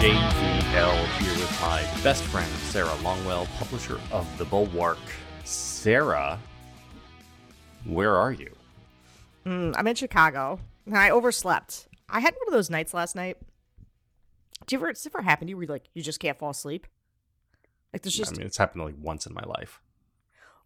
JVL here with my best friend, Sarah Longwell, publisher of The Bulwark. Sarah, where are you? Mm, I'm in Chicago, and I overslept. I had one of those nights last night. Do you ever, does it ever happen to you where like you just can't fall asleep? Like there's just I mean, it's happened like once in my life.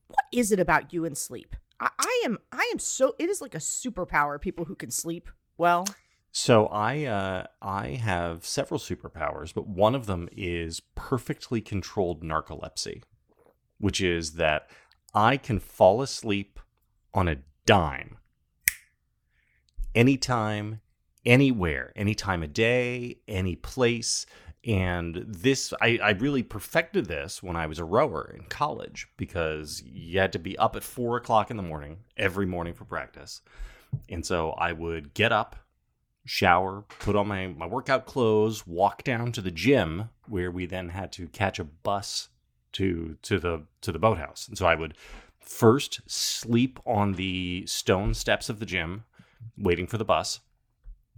what is it about you and sleep? I, I am I am so it is like a superpower. People who can sleep well. So I uh, I have several superpowers, but one of them is perfectly controlled narcolepsy, which is that I can fall asleep on a dime anytime, anywhere, any time of day, any place. And this, I, I really perfected this when I was a rower in college because you had to be up at four o'clock in the morning every morning for practice. And so I would get up, shower, put on my, my workout clothes, walk down to the gym where we then had to catch a bus to to the to the boathouse. And so I would first sleep on the stone steps of the gym, waiting for the bus.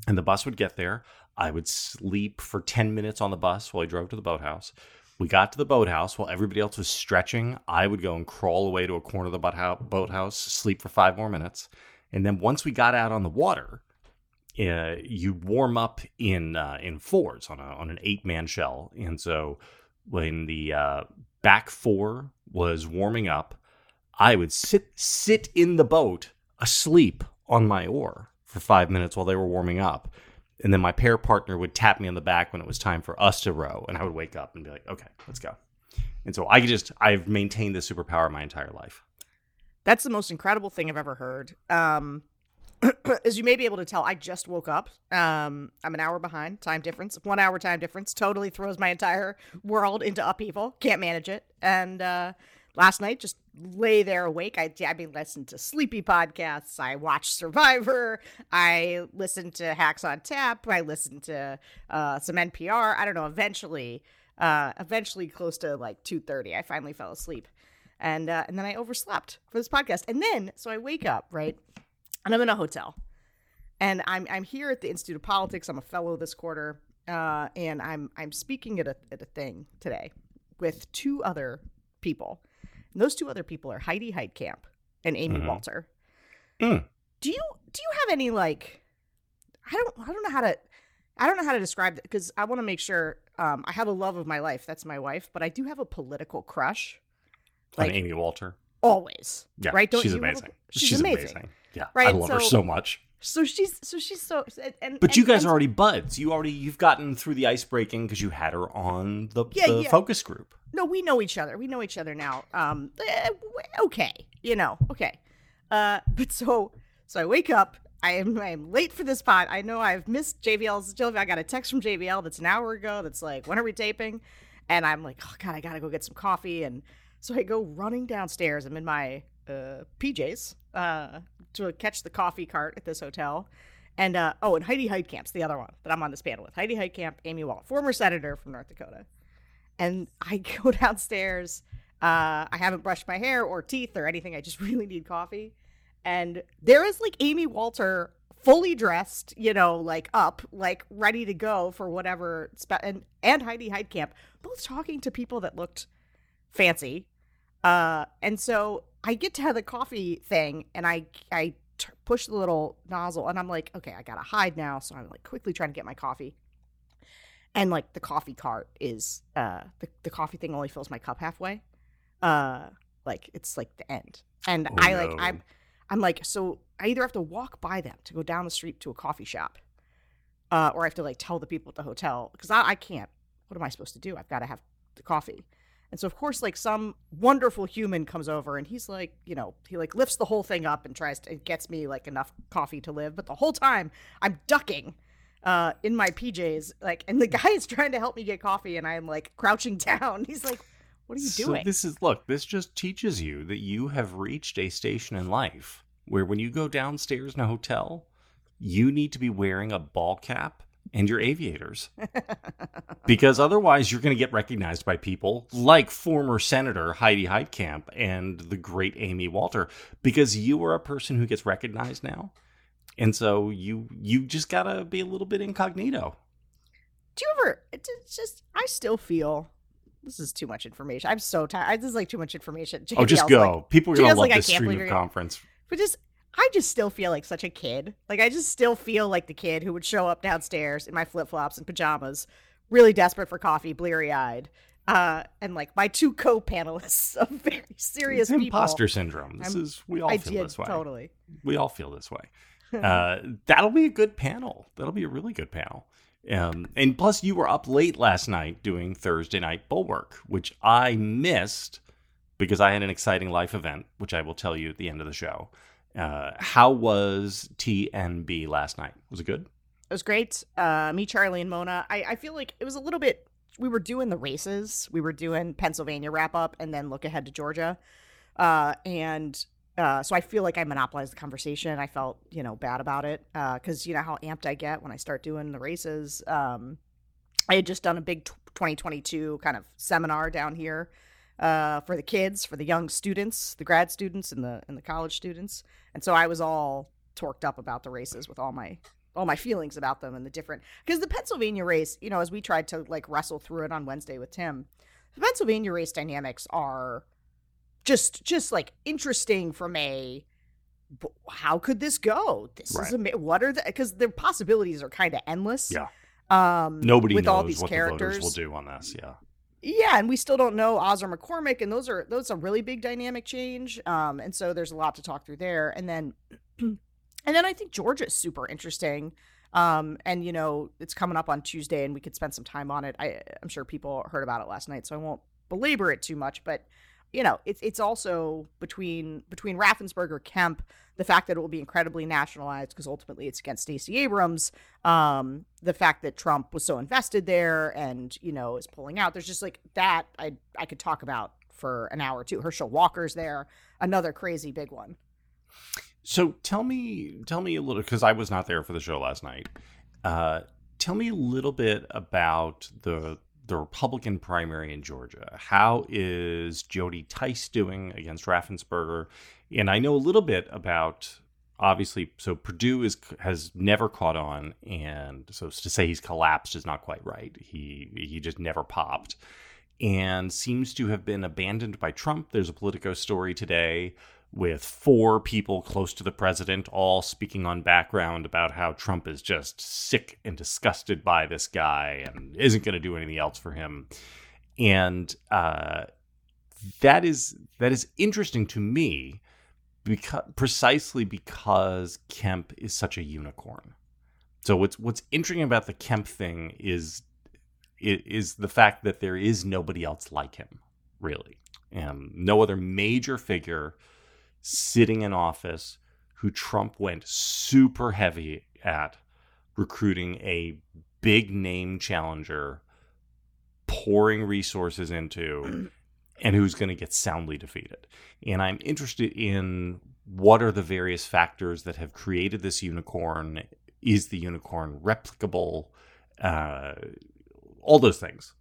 And the bus would get there. I would sleep for 10 minutes on the bus while I drove to the boathouse. We got to the boathouse while everybody else was stretching. I would go and crawl away to a corner of the boathou- boathouse, sleep for five more minutes. And then once we got out on the water, uh, you warm up in uh, in fours on a on an eight man shell, and so when the uh, back four was warming up, I would sit sit in the boat asleep on my oar for five minutes while they were warming up, and then my pair partner would tap me on the back when it was time for us to row, and I would wake up and be like, "Okay, let's go." And so I just I've maintained this superpower my entire life. That's the most incredible thing I've ever heard. Um, as you may be able to tell, I just woke up. Um, I'm an hour behind time difference. One hour time difference totally throws my entire world into upheaval. Can't manage it. And uh, last night, just lay there awake. I, I mean, listened to sleepy podcasts. I watched Survivor. I listened to Hacks on Tap. I listened to uh, some NPR. I don't know. Eventually, uh, eventually, close to like two thirty, I finally fell asleep, and uh, and then I overslept for this podcast. And then, so I wake up right and I'm in a hotel. And I'm I'm here at the Institute of Politics. I'm a fellow this quarter, uh, and I'm I'm speaking at a at a thing today with two other people. And those two other people are Heidi Heitkamp and Amy Mhm. Walter. Mm. Do you do you have any like I don't I don't know how to I don't know how to describe it because I want to make sure um, I have a love of my life. That's my wife, but I do have a political crush. on Like Amy Walter. always, Yeah, right? Don't she's you have a- amazing. she's amazing. Yeah, I Right, love her so- so much. So she's so she's so and But and- you guys and- are already buds. You already you've gotten through the ice breaking because you had her on the, Yeah, the yeah. focus group. no, we know each other. We know each other now. Um, eh, okay, you know, okay. Uh, but so so I wake up. I am I am late for this pod. I know I've missed JVL's. JVL, I got a text from JVL that's an hour ago. That's like, when are we taping? And I'm like, oh god, I gotta go get some coffee. And so I go running downstairs. I'm in my uh, PJs uh, to catch the coffee cart at this hotel. And uh, oh, and Heidi Heitkamp's the other one that I'm on this panel with. Heidi Heitkamp, Amy Wall, former senator from North Dakota and I go downstairs. Uh, I haven't brushed my hair or teeth or anything. I just really need coffee. And there is like Amy Walter fully dressed, you know, like up, like ready to go for whatever. Spe- and, and Heidi Heitkamp, both talking to people that looked fancy. Uh, and so I get to have the coffee thing and I, I t- push the little nozzle and I'm like, okay, I gotta hide now. So I'm like quickly trying to get my coffee. And like the coffee cart is uh the, the coffee thing only fills my cup halfway. Uh like it's like the end. And Oh, i like no. i'm i'm like so i either have to walk by them to go down the street to a coffee shop uh or i have to like tell the people at the hotel because I, I can't. What am i supposed to do? I've got to have the coffee and so of course like some wonderful human comes over and he's like you know he like lifts the whole thing up and tries to and gets me like enough coffee to live but the whole time i'm ducking uh, in my PJs, like, and the guy is trying to help me get coffee, and I'm like crouching down. He's like, "What are you so doing?" this is look. This just teaches you that you have reached a station in life where when you go downstairs in a hotel, you need to be wearing a ball cap and your aviators. because otherwise you're going to get recognized by people like former Senator Heidi Heitkamp and the great Amy Walter because you are a person who gets recognized now. And so you you just got to be a little bit incognito. do you ever? It's just I still feel this is too much information. I'm so tired. This is like too much information. JVL's oh, just go. Like, People are gonna love like, this stream of conference. But just I just still feel like such a kid. Like I just still feel like the kid who would show up downstairs in my flip flops and pajamas, really desperate for coffee, bleary eyed. Uh, and like my two co-panelists of very serious it's people. Imposter syndrome. This I'm, is we all I feel did, this way. Totally. We all feel this way. uh, that'll be a good panel. That'll be a really good panel. Um, and plus, you were up late last night doing Thursday night bulwark, which I missed because I had an exciting life event, which I will tell you at the end of the show. Uh, how was TNB last night? Was it good? It was great. Uh, me, Charlie, and Mona. I, I feel like it was a little bit. We were doing the races. We were doing Pennsylvania wrap up and then look ahead to Georgia. Uh, and uh, so I feel like I monopolized the conversation. I felt, you know, bad about it because uh, you know how amped I get when I start doing the races. Um, I had just done a big t- 2022 kind of seminar down here uh, for the kids, for the young students, the grad students, and the and the college students, and so I was all torqued up about the races with all my all my feelings about them and the different because the Pennsylvania race, you know, as we tried to like wrestle through it on Wednesday with Tim, the Pennsylvania race dynamics are just just like interesting from a how could this go? This right. is a what are the because the possibilities are kind of endless. Yeah. Um, Nobody with knows all these what characters the voters will do on this. Yeah. Yeah, and we still don't know Oz or McCormick, and those are those are really big dynamic change. Um, and so there's a lot to talk through there. And then, and then I think Georgia is super interesting. Um, and you know it's coming up on Tuesday, and we could spend some time on it. I, I'm sure people heard about it last night, so I won't belabor it too much. But you know, it's it's also between between Raffensperger, Kemp, the fact that it will be incredibly nationalized because ultimately it's against Stacey Abrams, um, the fact that Trump was so invested there and you know is pulling out. There's just like that I I could talk about for an hour or two. Herschel Walker's there, another crazy big one. So tell me, tell me a little because I was not there for the show last night. Uh, tell me a little bit about the the Republican primary in Georgia. How is Jody Hice doing against Raffensperger? And I know a little bit about obviously so Perdue is has never caught on and so to say he's collapsed is not quite right. He he just never popped and seems to have been abandoned by Trump. There's a Politico story today with four people close to the president all speaking on background about how Trump is just sick and disgusted by this guy and isn't going to do anything else for him. And uh, that is that is interesting to me because precisely because Kemp is such a unicorn. So what's what's interesting about the Kemp thing is is the fact that there is nobody else like him, really. and no other major figure sitting in office who Trump went super heavy at recruiting a big name challenger, pouring resources into, and who's going to get soundly defeated. And I'm interested in what are the various factors that have created this unicorn? Is the unicorn replicable? Uh, all those things.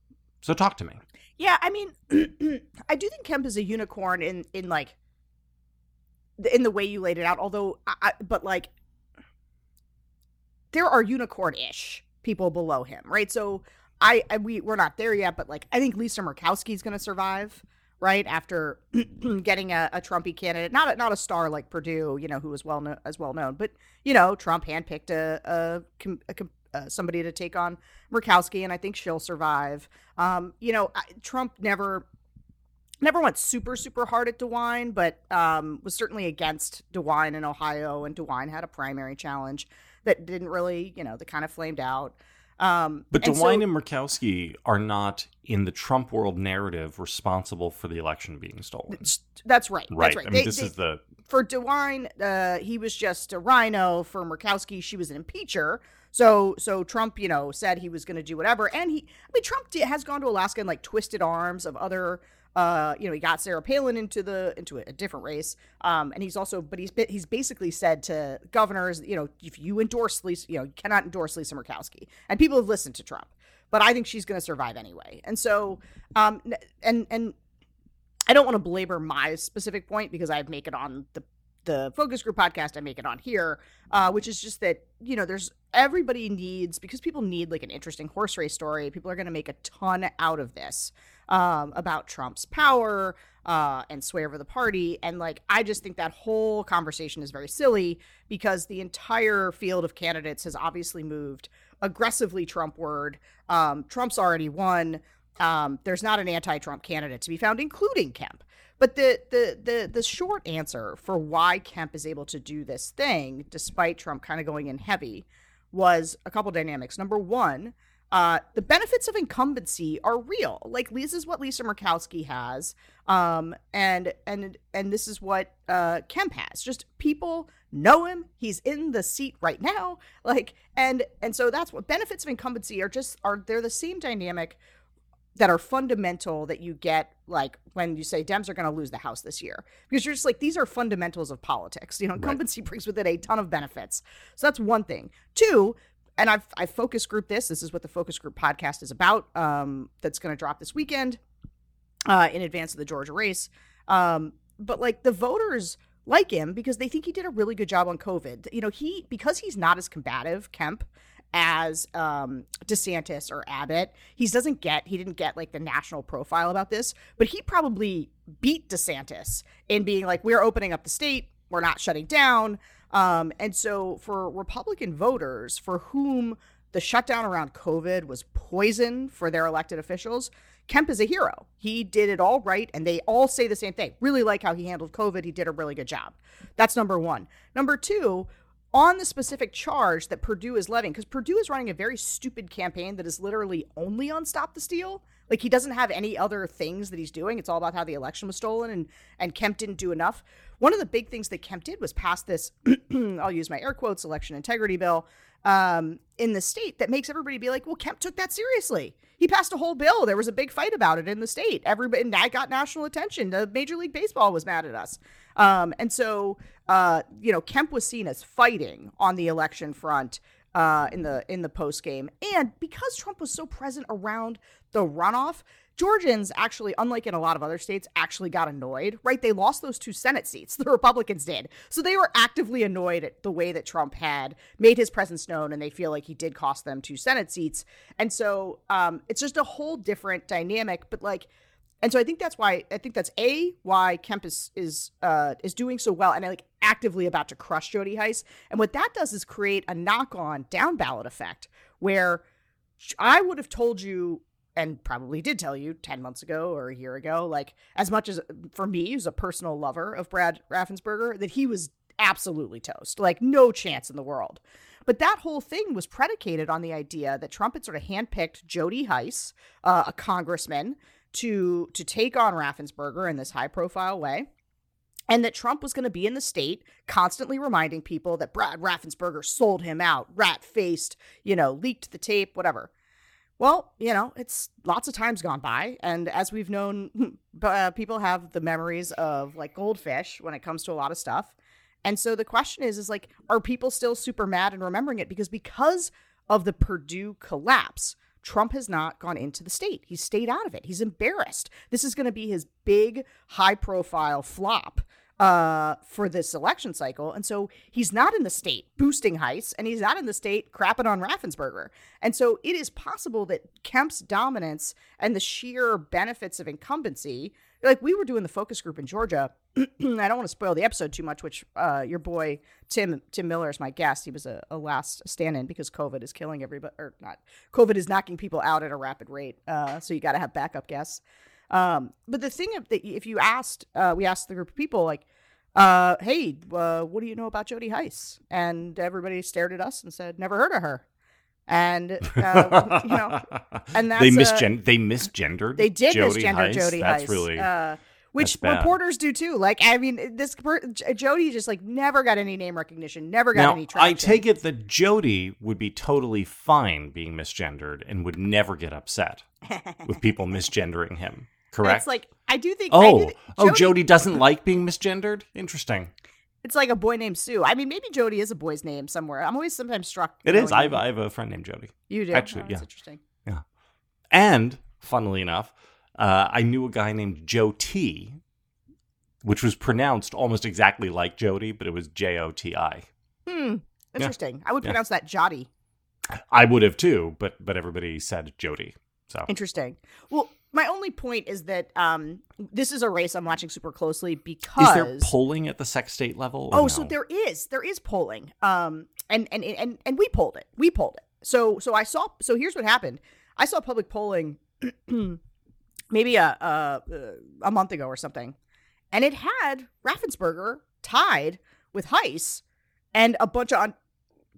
So talk to me. Yeah, I mean, I do think Kemp is a unicorn in in like in the way you laid it out. Although, I, but like, there are unicorn-ish people below him, right? So I, I we we're not there yet, but like, I think Lisa Murkowski is going to survive, right? After getting a, a Trumpy candidate, not a, not a star like Perdue, you know, who was well known as well known, but you know, Trump handpicked a, a, a, uh, somebody to take on Murkowski, and I think she'll survive. Um, you know, Trump never never went super super hard at DeWine, but um, was certainly against DeWine in Ohio, and DeWine had a primary challenge that didn't really, you know, that kind of flamed out. Um, but DeWine so, and Murkowski are not in the Trump world narrative responsible for the election being stolen. That's right. Right. That's right. I mean, they, this they, is the for DeWine, uh, he was just a rhino. For Murkowski, she was an impeacher. So so Trump, you know, said he was going to do whatever, and he, I mean, Trump has gone to Alaska and like twisted arms of other uh, you know, he got Sarah Palin into the into a, different race, um, and he's also, but he's he's basically said to governors, you know, if you endorse Lisa, you know, you cannot endorse Lisa Murkowski, and people have listened to Trump, but I think she's going to survive anyway, and so, um, and and I don't want to belabor my specific point because I make it on the the focus group podcast, I make it on here, uh, which is just that you know there's everybody needs because people need like an interesting horse race story. People are going to make a ton out of this um, about Trump's power uh, and sway over the party, and like I just think that whole conversation is very silly because the entire field of candidates has obviously moved aggressively Trumpward. Um, Trump's already won. Um, there's not an anti-Trump candidate to be found, including Kemp. But the the the the short answer for why Kemp is able to do this thing, despite Trump kind of going in heavy, was a couple dynamics. Number one, uh, the benefits of incumbency are real. Like this is what Lisa Murkowski has, um, and and and this is what uh, Kemp has. Just people know him. He's in the seat right now. Like and and so that's what benefits of incumbency are. Just are they're the same dynamic that are fundamental that you get like when you say Dems are going to lose the House this year because you're just like these are fundamentals of politics. You know, incumbency right. brings with it a ton of benefits. So that's one thing. Two, and I've I focus group this. This is what the focus group podcast is about. Um, that's going to drop this weekend, uh, in advance of the Georgia race. Um, but like the voters like him because they think he did a really good job on COVID. You know, he because he's not as combative, Kemp as um, DeSantis or Abbott. He doesn't get he didn't get like the national profile about this, but he probably beat DeSantis in being like we're opening up the state, we're not shutting down. Um, and so for Republican voters for whom the shutdown around COVID was poison for their elected officials, Kemp is a hero. He did it all right, and they all say the same thing. Really like how he handled COVID. He did a really good job. That's number one. Number two, on the specific charge that Perdue is levying, because Perdue is running a very stupid campaign that is literally only on Stop the Steal. Like he doesn't have any other things that he's doing. It's all about how the election was stolen and and Kemp didn't do enough. One of the big things that Kemp did was pass this I'll use my air quotes election integrity bill um, in the state that makes everybody be like, well, Kemp took that seriously. He passed a whole bill. There was a big fight about it in the state. Everybody and that got national attention. The Major League Baseball was mad at us. Um, and so, uh, you know, Kemp was seen as fighting on the election front uh, in the in the post game, and because Trump was so present around the runoff, Georgians actually, unlike in a lot of other states, actually got annoyed, right? They lost those two Senate seats. The Republicans did. So they were actively annoyed at the way that Trump had made his presence known, and they feel like he did cost them two Senate seats. And so um, it's just a whole different dynamic. But like, and so I think that's why I think that's a why Kemp is is uh, is doing so well and I like actively about to crush Jody Hice. And what that does is create a knock on down ballot effect where I would have told you and probably did tell you 10 months ago or a year ago like as much as for me as a personal lover of Brad Raffensperger that he was absolutely toast like no chance in the world but that whole thing was predicated on the idea that Trump had sort of handpicked Jody Hice, uh, a congressman, to to take on Raffensperger in this high profile way. And that Trump was going to be in the state constantly reminding people that Brad Raffensperger sold him out, rat faced, you know, leaked the tape, whatever. Well, you know, it's lots of times gone by. And as we've known, uh, people have the memories of like goldfish when it comes to a lot of stuff. And so the question is, is like, are people still super mad and remembering it? Because because of the Perdue collapse, Trump has not gone into the state. He's stayed out of it. He's embarrassed. This is going to be his big, high profile flop uh, for this election cycle. And so he's not in the state boosting Hice, and he's not in the state crapping on Raffensperger. And so it is possible that Kemp's dominance and the sheer benefits of incumbency like we were doing the focus group in Georgia. I don't want to spoil the episode too much, which uh, your boy Tim Tim Miller is my guest. He was a, a last stand-in because COVID is killing everybody, or not. COVID is knocking people out at a rapid rate, uh, so you got to have backup guests. Um, but the thing that, if you asked, uh, we asked the group of people like, uh, "Hey, uh, what do you know about Jody Hice?" And everybody stared at us and said, "Never heard of her." and uh, you know, and that's they misgen- they misgendered. They did Jody misgender Hice. Jody That's Hice, really uh, which reporters do too. Like, I mean, this Jody just like never got any name recognition, never got now. any traction. I take it that Jody would be totally fine being misgendered and would never get upset with people misgendering him. Correct? It's like I do think. oh, I do think oh, Jody doesn't like being misgendered. Interesting. It's like a boy named Sue. I mean, maybe Jody is a boy's name somewhere. I'm always sometimes struck. It is. I have, I have a friend named Jody. You do actually, Oh, yeah. Interesting. Yeah. And funnily enough, uh, I knew a guy named Joe T, which was pronounced almost exactly like Jody, but it was J O T I. Hmm. Interesting. I would Yeah. pronounce that Jody. I would have too, but but everybody said Jody. So Interesting. Well, my only point is that um, this is a race I'm watching super closely because is there polling at the sec state level? Oh, so there is there is polling. Um, and and and and we polled it. We polled it. So so I saw. So here's what happened. I saw public polling, maybe a a a month ago or something, and it had Raffensperger tied with Hice and a bunch of un,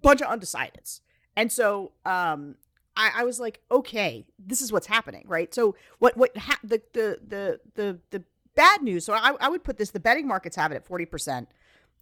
bunch of undecideds. And so um, I, I was like, okay, this is what's happening, right? So what what ha- the, the the the the bad news? So I, I would put this: the betting markets have it at forty percent.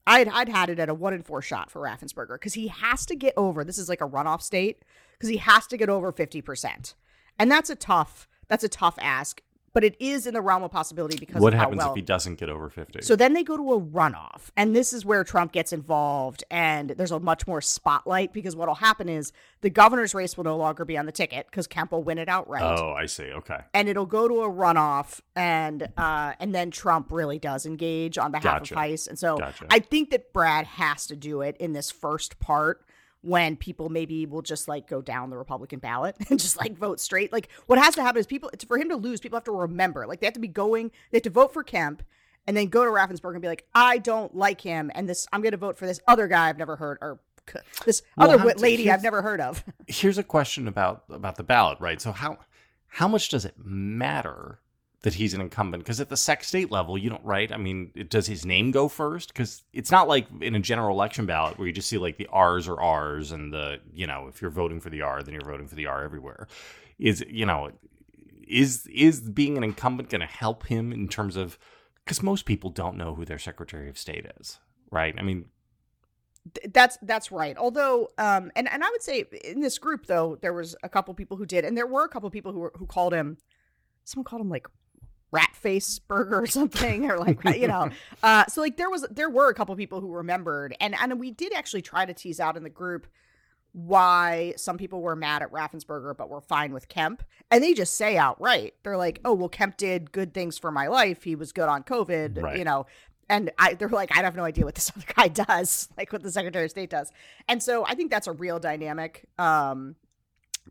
I'd I'd had it at a one in four shot for Raffensperger because he has to get over. This is like a runoff state because he has to get over fifty percent, and that's a tough that's a tough ask. But it is in the realm of possibility because what of how happens well, if he doesn't get over fifty? so then they go to a runoff, and this is where Trump gets involved, and there's a much more spotlight because what'll happen is the governor's race will no longer be on the ticket because Kemp will win it outright, oh, I see. Okay, and it'll go to a runoff, and uh, and then Trump really does engage on behalf Gotcha. of Hice, and so Gotcha. I think that Brad has to do it in this first part when people maybe will just like go down the Republican ballot and just like vote straight. Like what has to happen is people it's for him to lose, people have to remember. Like they have to be going, they have to vote for Kemp and then go to Raffensperger and be like, I don't like him and this I'm gonna vote for this other guy I've never heard or this Well, other wi- lady I've never heard of. here's a question about about the ballot, right? So how how much does it matter that he's an incumbent? Because at the sec state level, you don't right. I mean, does his name go first? Because it's not like in a general election ballot where you just see like the R's or R's, and the you know if you're voting for the R, then you're voting for the R everywhere. Is you know is is being an incumbent going to help him in terms of because most people don't know who their Secretary of State is, right? I mean, that's that's right. Although, um, and and I would say in this group though, there was a couple people who did, and there were a couple people who were, who called him. Someone called him like rat face burger or something, or like you know. Uh, so like there was there were a couple people who remembered, and and we did actually try to tease out in the group why some people were mad at Raffensperger but were fine with Kemp, and they just say outright, they're like, "Oh well, Kemp did good things for my life. He was good on COVID, Right. you know." And I, they're like, I have no idea what this other guy does, like what the Secretary of State does. And so I think that's a real dynamic um,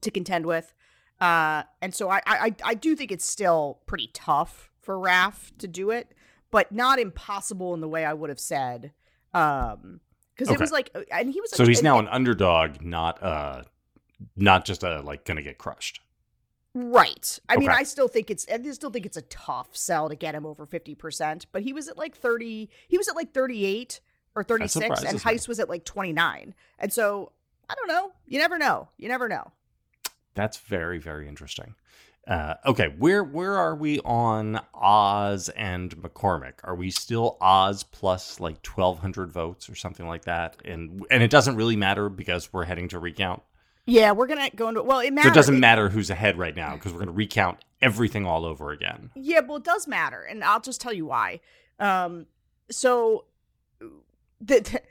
to contend with. Uh, and so I, I, I do think it's still pretty tough for Raf to do it, but not impossible in the way I would have said. Um, because it was like, and he was. so he's now an underdog, not uh, not just a like going to get crushed. Right. I mean, I still think it's I still think it's a tough sell to get him over 50%, but he was at like 30, he was at like 38 or 36 and surprises me. Was at like 29. And so, I don't know. You never know. You never know. That's very very interesting. Uh, okay, where where are we on Oz and McCormick? Are we still Oz plus like twelve hundred votes or something like that? And and it doesn't really matter because we're heading to recount. Yeah, we're going to go into well, it So it doesn't matter who's ahead right now because we're going to recount everything all over again. Yeah, well, it does matter, and I'll just tell you why. Um, so, the,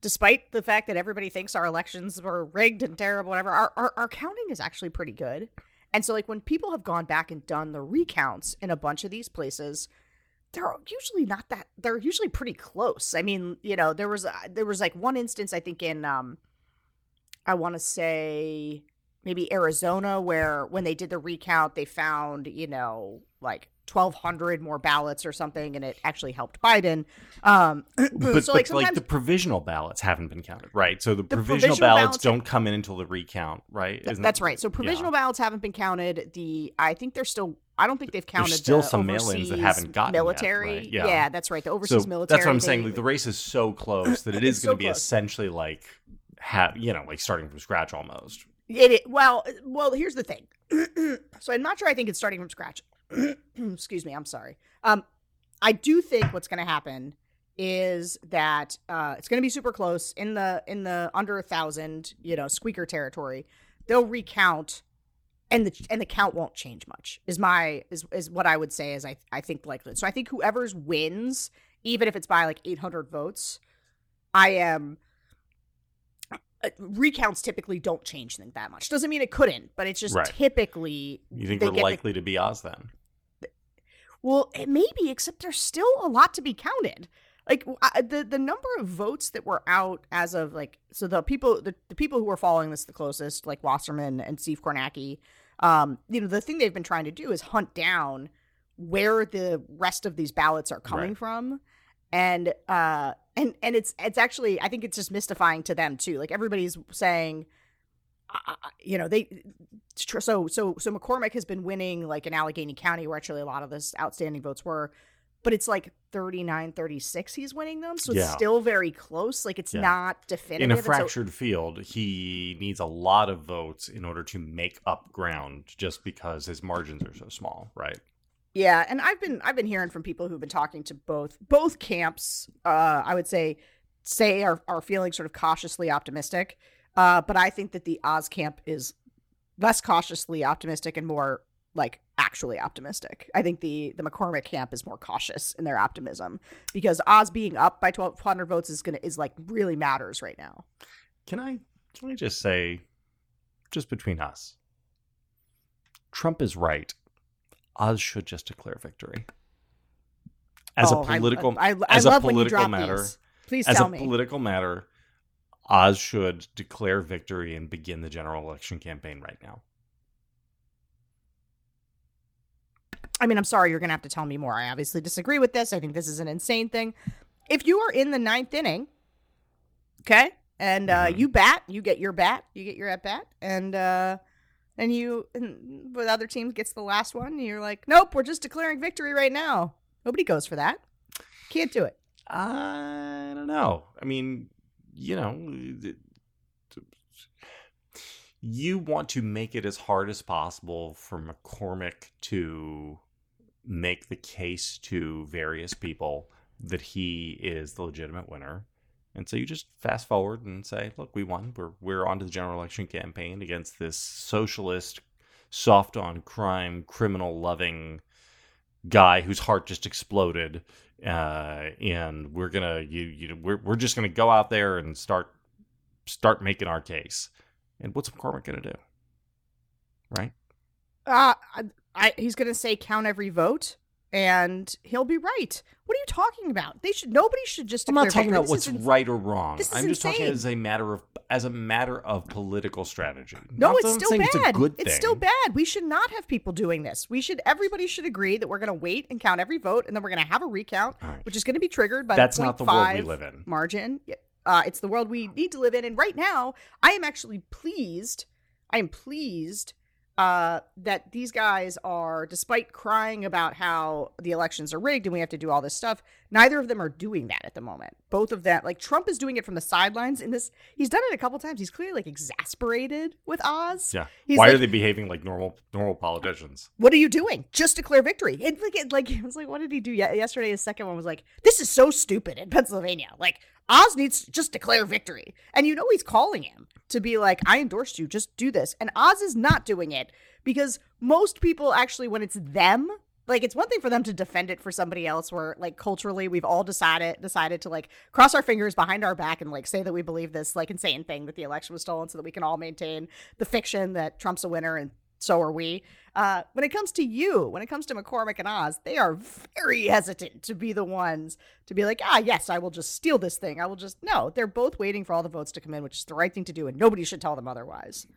despite the fact that everybody thinks our elections were rigged and terrible, whatever, our, our our counting is actually pretty good. And so, like when people have gone back and done the recounts in a bunch of these places, they're usually not that. They're usually pretty close. I mean, you know, there was uh, there was like one instance I think in um, I want to say maybe Arizona, where when they did the recount, they found, you know, like 1,200 more ballots or something, and it actually helped Biden. Um, But, so, but like, like, the provisional ballots haven't been counted, right? So the, The provisional, provisional ballots, ballots- don't come in until the recount, right? th- that's that- right. So provisional ballots haven't been counted. The I think they're still. I don't think they've counted. There's still the some mail-ins that haven't gotten yet, military. right? Yeah. that's right. The overseas So military. that's what I'm saying. Like the race is so close that it is going so to be close. essentially like, ha- you know, like starting from scratch almost. It, it well, well. Here's the thing. so I'm not sure. I think it's starting from scratch. Excuse me. I'm sorry. Um, I do think what's going to happen is that uh, it's going to be super close in the in the under a thousand, you know, squeaker territory. They'll recount, and the and the count won't change much. Is my is is what I would say is I I think likely. So I think whoever's wins, even if it's by like 800 votes, I am uh, recounts typically don't change things that much. Doesn't mean it couldn't, but it's just Right. typically You think we're get the- likely to be Oz then? Well, it may be, except there's still a lot to be counted. Like I, the the number of votes that were out as of like so the people the, the people who were following this the closest like Wasserman and Steve Kornacki, um, you know the thing they've been trying to do is hunt down where the rest of these ballots are coming Right. from, and uh and and it's it's actually I think it's just mystifying to them too. Like everybody's saying, uh, you know they so so so McCormick has been winning like in Allegheny County where actually a lot of this outstanding votes were but it's like 39 36 he's winning them so it's Yeah. still very close like it's Yeah. not definitive In a And so- fractured field, he needs a lot of votes in order to make up ground just because his margins are so small, right? yeah and i've been i've been hearing from people who've been talking to both both camps uh i would say say are, are feeling sort of cautiously optimistic uh but i think that the oz camp is less cautiously optimistic and more like actually optimistic i think the the mccormick camp is more cautious in their optimism because oz being up by 1200 votes is gonna is like really matters right now Can I can I just say just between us? Trump is right. Oz should just declare victory. As Oh, a I- political I, I, as love a political matter, these. please as tell a me political matter, Oz should declare victory and begin the general election campaign right now. I mean, I'm sorry, you're going to have to tell me more. I obviously disagree with this. I think this is an insane thing. If you are in the ninth inning, okay, and uh, Mhm. you bat, you get your bat, you get your at bat, and uh, and you, and the other team gets the last one, and you're like, nope, we're just declaring victory right now. Nobody goes for that. Can't do it. I don't know. I mean, you know, eh, you want to make it as hard as possible for McCormick to make the case to various people that he is the legitimate winner. And so you just fast forward and say, look, we won. We're we're on to the general election campaign against this socialist, soft on crime, criminal loving guy whose heart just exploded uh, and we're gonna you you we're we're just gonna go out there and start start making our case. And what's McCormick gonna do? Right? Uh, I, I, he's to say count every vote, and he'll be right. What are you talking about? They should. Nobody should just. I'm not talking about what's ins- right or wrong. this is I'm just talking as a matter of as a matter of political strategy. No, Not it's still bad. It's a good It's still bad. We should not have people doing this. We should. Everybody should agree that we're going to wait and count every vote, and then we're going to have a recount, right. which is going to be triggered by That's the not the world we live in. margin. Uh, it's the world we need to live in, and right now, I am actually pleased. I am pleased uh, that these guys are, despite crying about how the elections are rigged and we have to do all this stuff, neither of them are doing that at the moment. Both of them, like Trump is doing it from the sidelines. In this, he's done it a couple times. He's clearly like exasperated with Oz. Yeah. He's Why like, are they behaving like normal normal politicians? what are you doing? Just declare victory. It like it, like it was like what did he do ye- yesterday? His second one was like, this is so stupid in Pennsylvania. Like Oz needs to just declare victory, and you know he's calling him to be like, I endorsed you. Just do this, and Oz is not doing it because most people actually, when it's them. Like it's one thing for them to defend it for somebody else where like culturally we've all decided decided to like cross our fingers behind our back and like say that we believe this like insane thing that the election was stolen so that we can all maintain the fiction that Trump's a winner and so are we. Uh, when it comes to you, when it comes to McCormick and Oz, they are very hesitant to be the ones to be like, ah, yes, I will just steal this thing. I will just no. They're both waiting for all the votes to come in, which is the right thing to do, and nobody should tell them otherwise.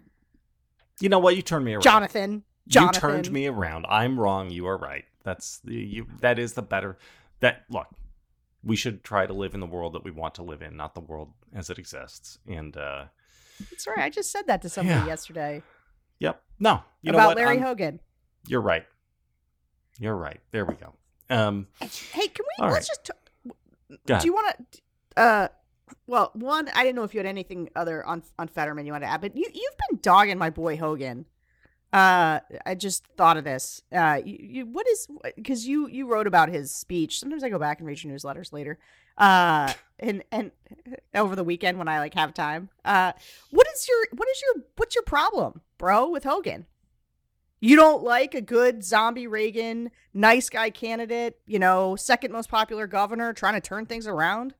You know what? You turned me around. Jonathan, Jonathan, You turned me around. I'm wrong. You are right. That's the you. That is the better. That look. We should try to live in the world that we want to live in, not the world as it exists. And uh Sorry, I just said that to somebody Yeah. yesterday yep. No. You know about what? Larry I'm- Hogan. You're right. You're right. There we go. Um. Hey, can we let's right. just t- Go ahead. do you want to uh well one i didn't know if you had anything other on on fetterman you want to add but you you've been dogging my boy hogan uh i just thought of this uh you, you what is because you you wrote about his speech sometimes i go back and read your newsletters later uh and and over the weekend when i like have time uh what is your what is your what's your problem bro with hogan you don't like a good zombie Reagan, nice guy candidate, you know, second most popular governor trying to turn things around?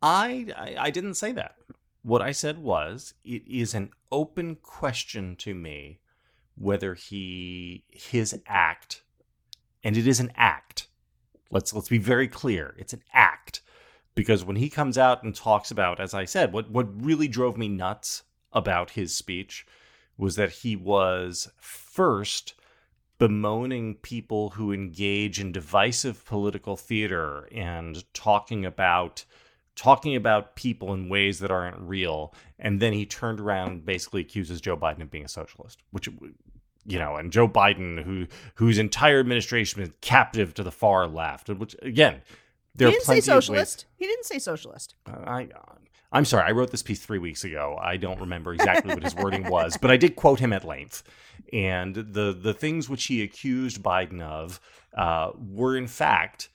I, I I didn't say that. What I said was it is an open question to me whether he his act and it is an act. Let's let's be very clear. It's an act because when he comes out and talks about, as I said, what what really drove me nuts about his speech was that he was first bemoaning people who engage in divisive political theater and talking about talking about people in ways that aren't real. And then he turned around and basically accuses Joe Biden of being a socialist which you know and Joe Biden who whose entire administration is captive to the far left which again there he didn't say socialist. He didn't say socialist. Uh, I uh, I'm sorry, I wrote this piece three weeks ago. I don't remember exactly what his wording was, but I did quote him at length. And the the things which he accused Biden of uh, were in fact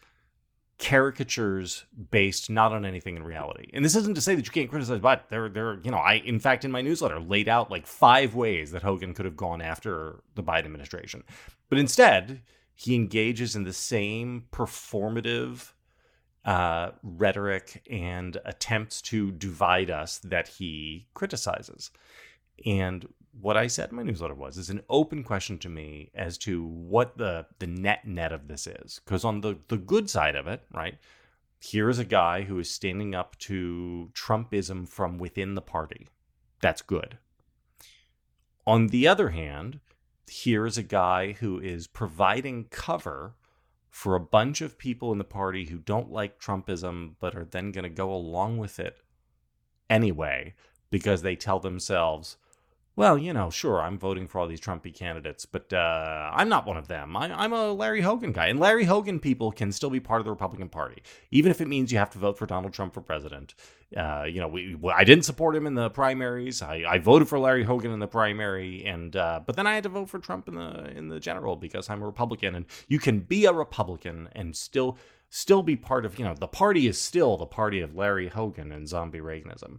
caricatures based not on anything in reality. And this isn't to say that you can't criticize Biden. There, there, you know, I in fact in my newsletter laid out like five ways that Hogan could have gone after the Biden administration, but instead he engages in the same performative uh, rhetoric and attempts to divide us that he criticizes. And what I said in my newsletter was is an open question to me as to what the the net net of this is. Because on the the good side of it, right, here is a guy who is standing up to Trumpism from within the party. That's good. On the other hand, here is a guy who is providing cover for a bunch of people in the party who don't like Trumpism but are then going to go along with it anyway because they tell themselves, well, you know, sure, I'm voting for all these Trumpy candidates, but uh, I'm not one of them. I, am a Larry Hogan guy. And Larry Hogan people can still be part of the Republican Party, even if it means you have to vote for Donald Trump for president. Uh, you know, we, I didn't support him in the primaries. I, I voted for Larry Hogan in the primary, and uh, but then I had to vote for Trump in the in the general because I'm a Republican. And you can be a Republican and still still be part of you know the party is still the party of Larry Hogan and zombie Reaganism.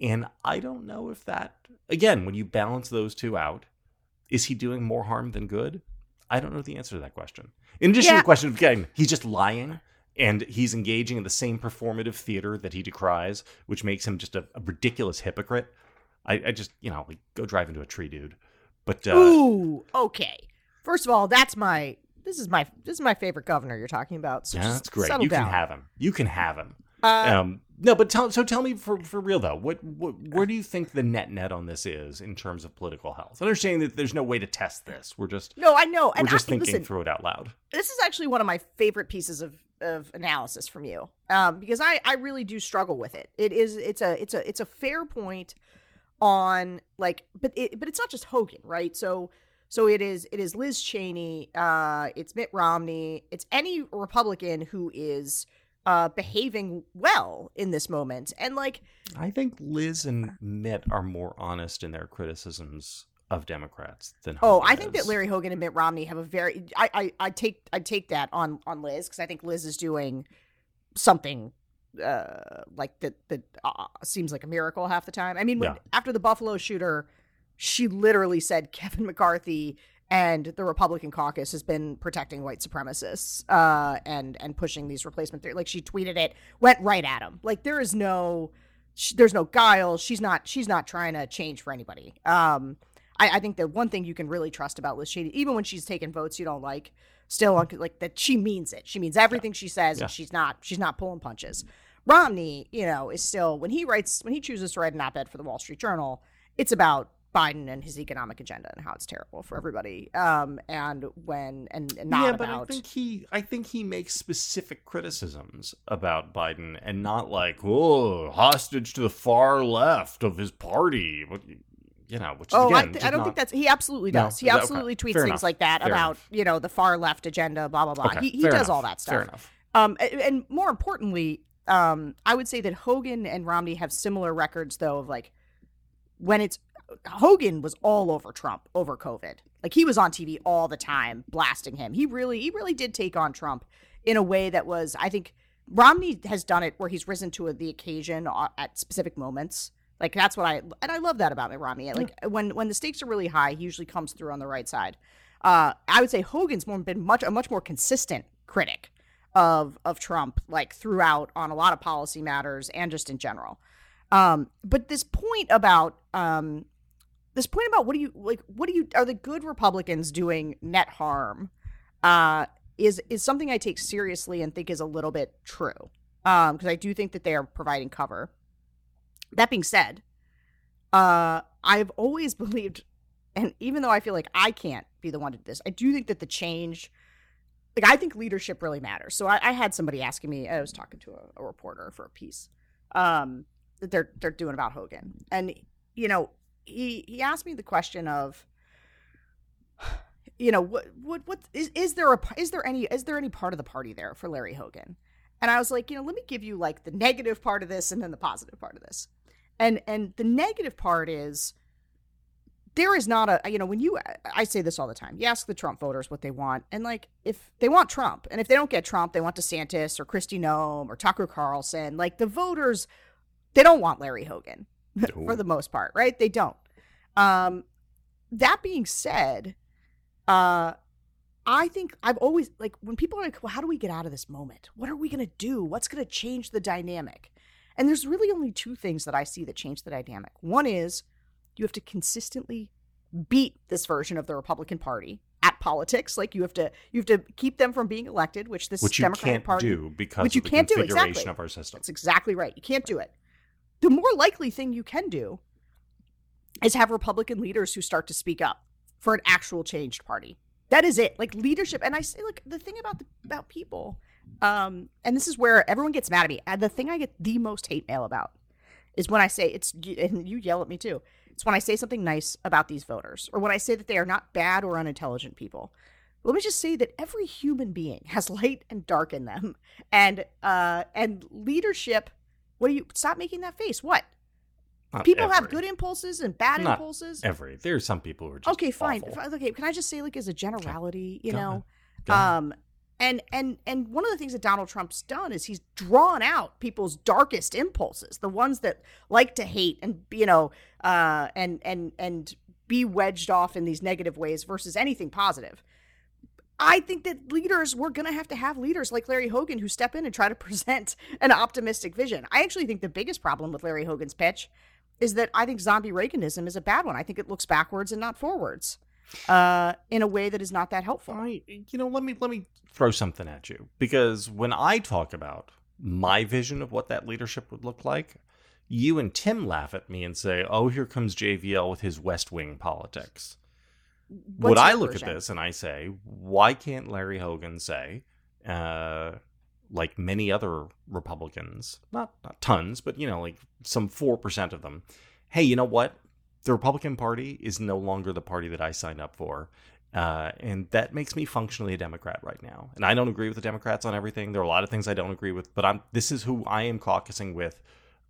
And I don't know if that, again, when you balance those two out, is he doing more harm than good? I don't know the answer to that question. In addition yeah. to the question of, again, he's just lying and he's engaging in the same performative theater that he decries, which makes him just a, a ridiculous hypocrite. I, I, just, you know, like go drive into a tree, dude. But uh, ooh, okay. First of all, that's my this is my this is my favorite governor you're talking about. So yeah, that's great. You down. can have him. You can have him. Uh, um, no, but tell so tell me for, for real though, what, what where do you think the net net on this is in terms of political health? Understanding that there's no way to test this, we're just no, I know, we're just I, thinking listen, through it out loud. This is actually one of my favorite pieces of of analysis from you, um, because I I really do struggle with it. It is it's a it's a it's a fair point on like, but it but it's not just Hogan, right? So so it is it is Liz Cheney, uh, it's Mitt Romney, it's any Republican who is uh, behaving well in this moment. And like, I think Liz and Mitt are more honest in their criticisms of Democrats than oh, Hogan I think that Larry Hogan and Mitt Romney have a very I I, I take I take that on on Liz because I think Liz is doing something uh like that that uh, seems like a miracle half the time. I mean, when, yeah. after the Buffalo shooter, she literally said Kevin McCarthy and the Republican caucus has been protecting white supremacists uh, and and pushing these replacement theory. Like she tweeted it, went right at him. Like there is no, she, there's no guile. She's not she's not trying to change for anybody. Um, I, I think the one thing you can really trust about Liz Cheney, even when she's taking votes you don't like, still like that she means it. She means everything yeah. she says, yeah. and she's not she's not pulling punches. Romney, you know, is still when he writes when he chooses to write an op-ed for the Wall Street Journal, it's about Biden and his economic agenda and how it's terrible for everybody. Um, and when and, and not yeah, but I think he I think he makes specific criticisms about Biden and not like oh hostage to the far left of his party. You know, which oh, again, I, th- I don't not... think that's he absolutely does. No, he absolutely okay. tweets Fair things enough. like that Fair about enough. you know the far left agenda, blah blah blah. Okay. He, he does enough. all that stuff. Fair enough. Um, and, and more importantly, um, I would say that Hogan and Romney have similar records though of like when it's Hogan was all over Trump over COVID. Like he was on TV all the time blasting him. He really he really did take on Trump in a way that was I think Romney has done it where he's risen to the occasion at specific moments. Like that's what I and I love that about Mitt Romney. Like when when the stakes are really high, he usually comes through on the right side. Uh, I would say Hogan's more been much a much more consistent critic of of Trump, like throughout on a lot of policy matters and just in general. Um, but this point about um, this point about what do you like what do you are the good republicans doing net harm uh is is something I take seriously and think is a little bit true. Um, because I do think that they are providing cover. That being said, uh, I've always believed, and even though I feel like I can't be the one to do this, I do think that the change, like I think leadership really matters. So I, I had somebody asking me, I was talking to a, a reporter for a piece, um, that they're they're doing about Hogan, and you know, he he asked me the question of you know what what what is is there a is there any is there any part of the party there for Larry Hogan? And I was like, you know, let me give you like the negative part of this and then the positive part of this. And and the negative part is there is not a you know when you I say this all the time. You ask the Trump voters what they want, and like if they want Trump, and if they don't get Trump, they want DeSantis or Kristi Noem or Tucker Carlson. Like the voters, they don't want Larry Hogan. for the most part, right? They don't. Um, that being said, uh, I think I've always like when people are like, well, how do we get out of this moment? What are we going to do? What's going to change the dynamic? And there's really only two things that I see that change the dynamic. One is you have to consistently beat this version of the Republican Party at politics. Like you have to you have to keep them from being elected, which this which Democratic Party do because which you can't do exactly. of our system. That's exactly right. You can't do it. The more likely thing you can do is have Republican leaders who start to speak up for an actual changed party. That is it. Like leadership. And I say, like the thing about the, about people, um, and this is where everyone gets mad at me. And the thing I get the most hate mail about is when I say it's, and you yell at me too. It's when I say something nice about these voters, or when I say that they are not bad or unintelligent people. Let me just say that every human being has light and dark in them, and uh, and leadership. What do you stop making that face? What not people every. have good impulses and bad Not impulses. Every there's some people who are just okay. Fine. Awful. Okay. Can I just say like as a generality, you Go know, um, and and and one of the things that Donald Trump's done is he's drawn out people's darkest impulses, the ones that like to hate and you know, uh, and and and be wedged off in these negative ways versus anything positive. I think that leaders, we're going to have to have leaders like Larry Hogan who step in and try to present an optimistic vision. I actually think the biggest problem with Larry Hogan's pitch is that I think zombie Reaganism is a bad one. I think it looks backwards and not forwards uh, in a way that is not that helpful. I, you know, let me let me throw something at you because when I talk about my vision of what that leadership would look like, you and Tim laugh at me and say, "Oh, here comes JVL with his West Wing politics." What's Would I look version? at this and I say, "Why can't Larry Hogan say?" Uh, like many other Republicans, not, not tons, but you know, like some 4% of them, hey, you know what? The Republican Party is no longer the party that I signed up for. Uh, and that makes me functionally a Democrat right now. And I don't agree with the Democrats on everything. There are a lot of things I don't agree with, but I'm this is who I am caucusing with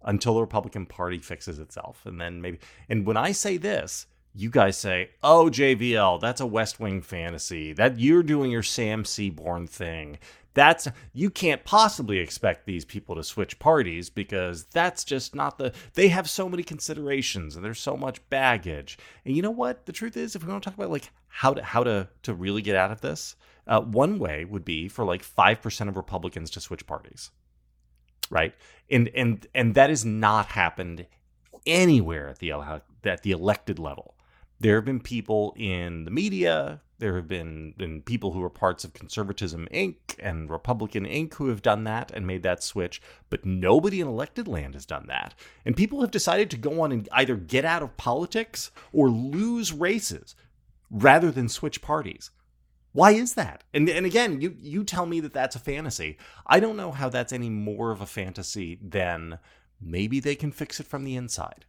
until the Republican Party fixes itself. And then maybe and when I say this, you guys say, "Oh, JVL, that's a West Wing fantasy. That you're doing your Sam Seaborn thing. That's you can't possibly expect these people to switch parties because that's just not the they have so many considerations and there's so much baggage. And you know what? The truth is if we want to talk about like how to how to to really get out of this uh, one way would be for like 5% of republicans to switch parties right? And and and that has not happened anywhere at the at the elected level there have been people in the media there have been, been people who are parts of Conservatism Inc. and Republican Inc. who have done that and made that switch, but nobody in elected land has done that. And people have decided to go on and either get out of politics or lose races rather than switch parties. Why is that? And and again, you you tell me that that's a fantasy. I don't know how that's any more of a fantasy than maybe they can fix it from the inside.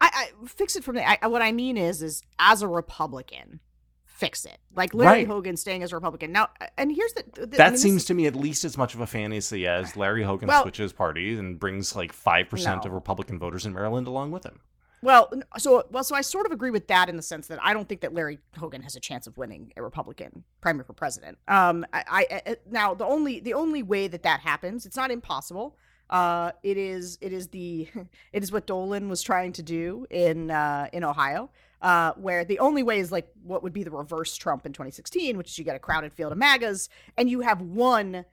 I, I fix it from the. I, what I mean is, is as a Republican, fix it. Like Larry right. Hogan staying as a Republican. Now, uh, and here's the. the that I mean, seems to me at least as much of a fantasy as uh, Larry Hogan well, switches parties and brings like five percent no. of Republican voters in Maryland along with him. Well, so well, so I sort of agree with that in the sense that I don't think that Larry Hogan has a chance of winning a Republican primary for president. Um, I, I uh, now the only the only way that that happens, it's not impossible. Uh, it is it is the it is what Dolan was trying to do in uh, in Ohio, uh, where the only way is like what would be the reverse Trump in 2016, which is you get a crowded field of MAGAs and you have one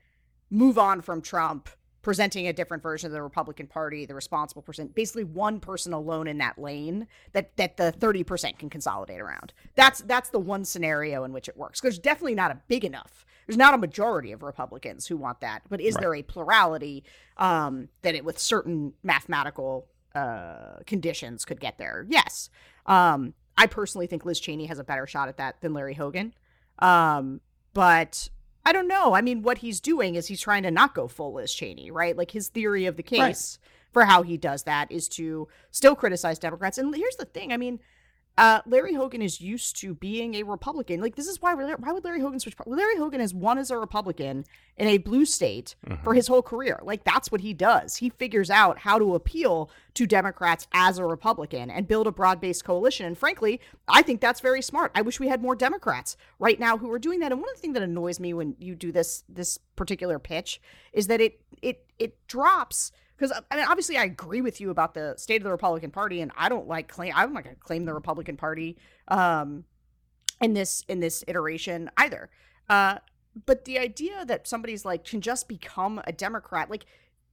move on from Trump presenting a different version of the Republican Party, the responsible person, basically one person alone in that lane that that the 30% can consolidate around. That's that's the one scenario in which it works. There's definitely not a big enough. There's not a majority of Republicans who want that, but is right. there a plurality um, that it with certain mathematical uh, conditions could get there? Yes. Um, I personally think Liz Cheney has a better shot at that than Larry Hogan. Um, but I don't know. I mean, what he's doing is he's trying to not go full Liz Cheney, right? Like his theory of the case right. for how he does that is to still criticize Democrats. And here's the thing I mean, uh, Larry Hogan is used to being a Republican. Like this is why why would Larry Hogan switch? Larry Hogan has won as a Republican in a blue state mm-hmm. for his whole career. Like that's what he does. He figures out how to appeal to Democrats as a Republican and build a broad based coalition. And frankly, I think that's very smart. I wish we had more Democrats right now who are doing that. And one of the things that annoys me when you do this this particular pitch is that it it it drops because I mean, obviously, I agree with you about the state of the Republican Party, and I don't like claim. I'm not going to claim the Republican Party um, in this in this iteration either. Uh, but the idea that somebody's like can just become a Democrat, like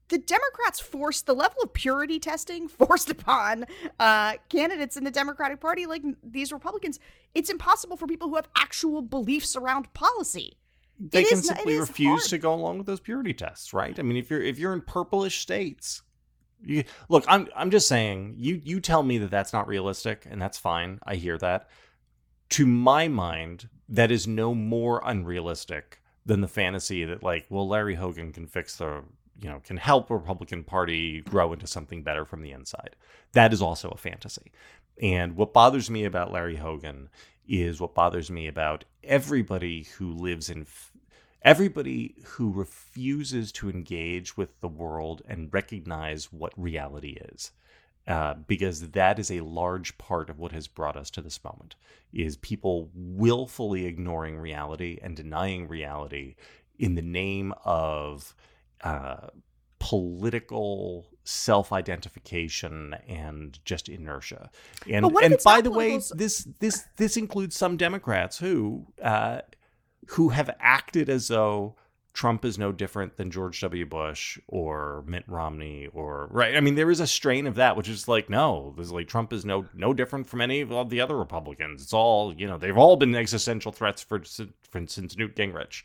the Democrats forced the level of purity testing forced upon uh, candidates in the Democratic Party, like these Republicans. It's impossible for people who have actual beliefs around policy they it can is, simply refuse hard. to go along with those purity tests, right? I mean, if you're if you're in purplish states, you, look, I'm I'm just saying, you you tell me that that's not realistic, and that's fine. I hear that. To my mind, that is no more unrealistic than the fantasy that like, well, Larry Hogan can fix the you know can help Republican Party grow into something better from the inside. That is also a fantasy. And what bothers me about Larry Hogan is what bothers me about everybody who lives in everybody who refuses to engage with the world and recognize what reality is uh, because that is a large part of what has brought us to this moment is people willfully ignoring reality and denying reality in the name of uh, political self-identification and just inertia. And and by the way, this this this includes some Democrats who uh, who have acted as though Trump is no different than George W. Bush or Mitt Romney or right. I mean, there is a strain of that, which is like, no, there's like Trump is no no different from any of the other Republicans. It's all you know. They've all been existential threats for, for since Newt Gingrich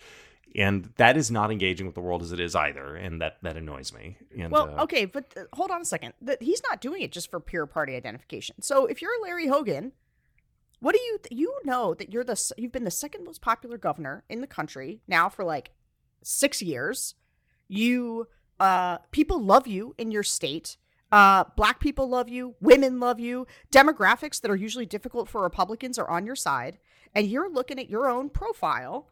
and that is not engaging with the world as it is either and that that annoys me. And, well uh, okay but uh, hold on a second. That he's not doing it just for pure party identification. So if you're larry hogan what do you th- you know that you're the you've been the second most popular governor in the country now for like six years. You uh people love you in your state. Uh, black people love you, women love you, demographics that are usually difficult for Republicans are on your side, and you're looking at your own profile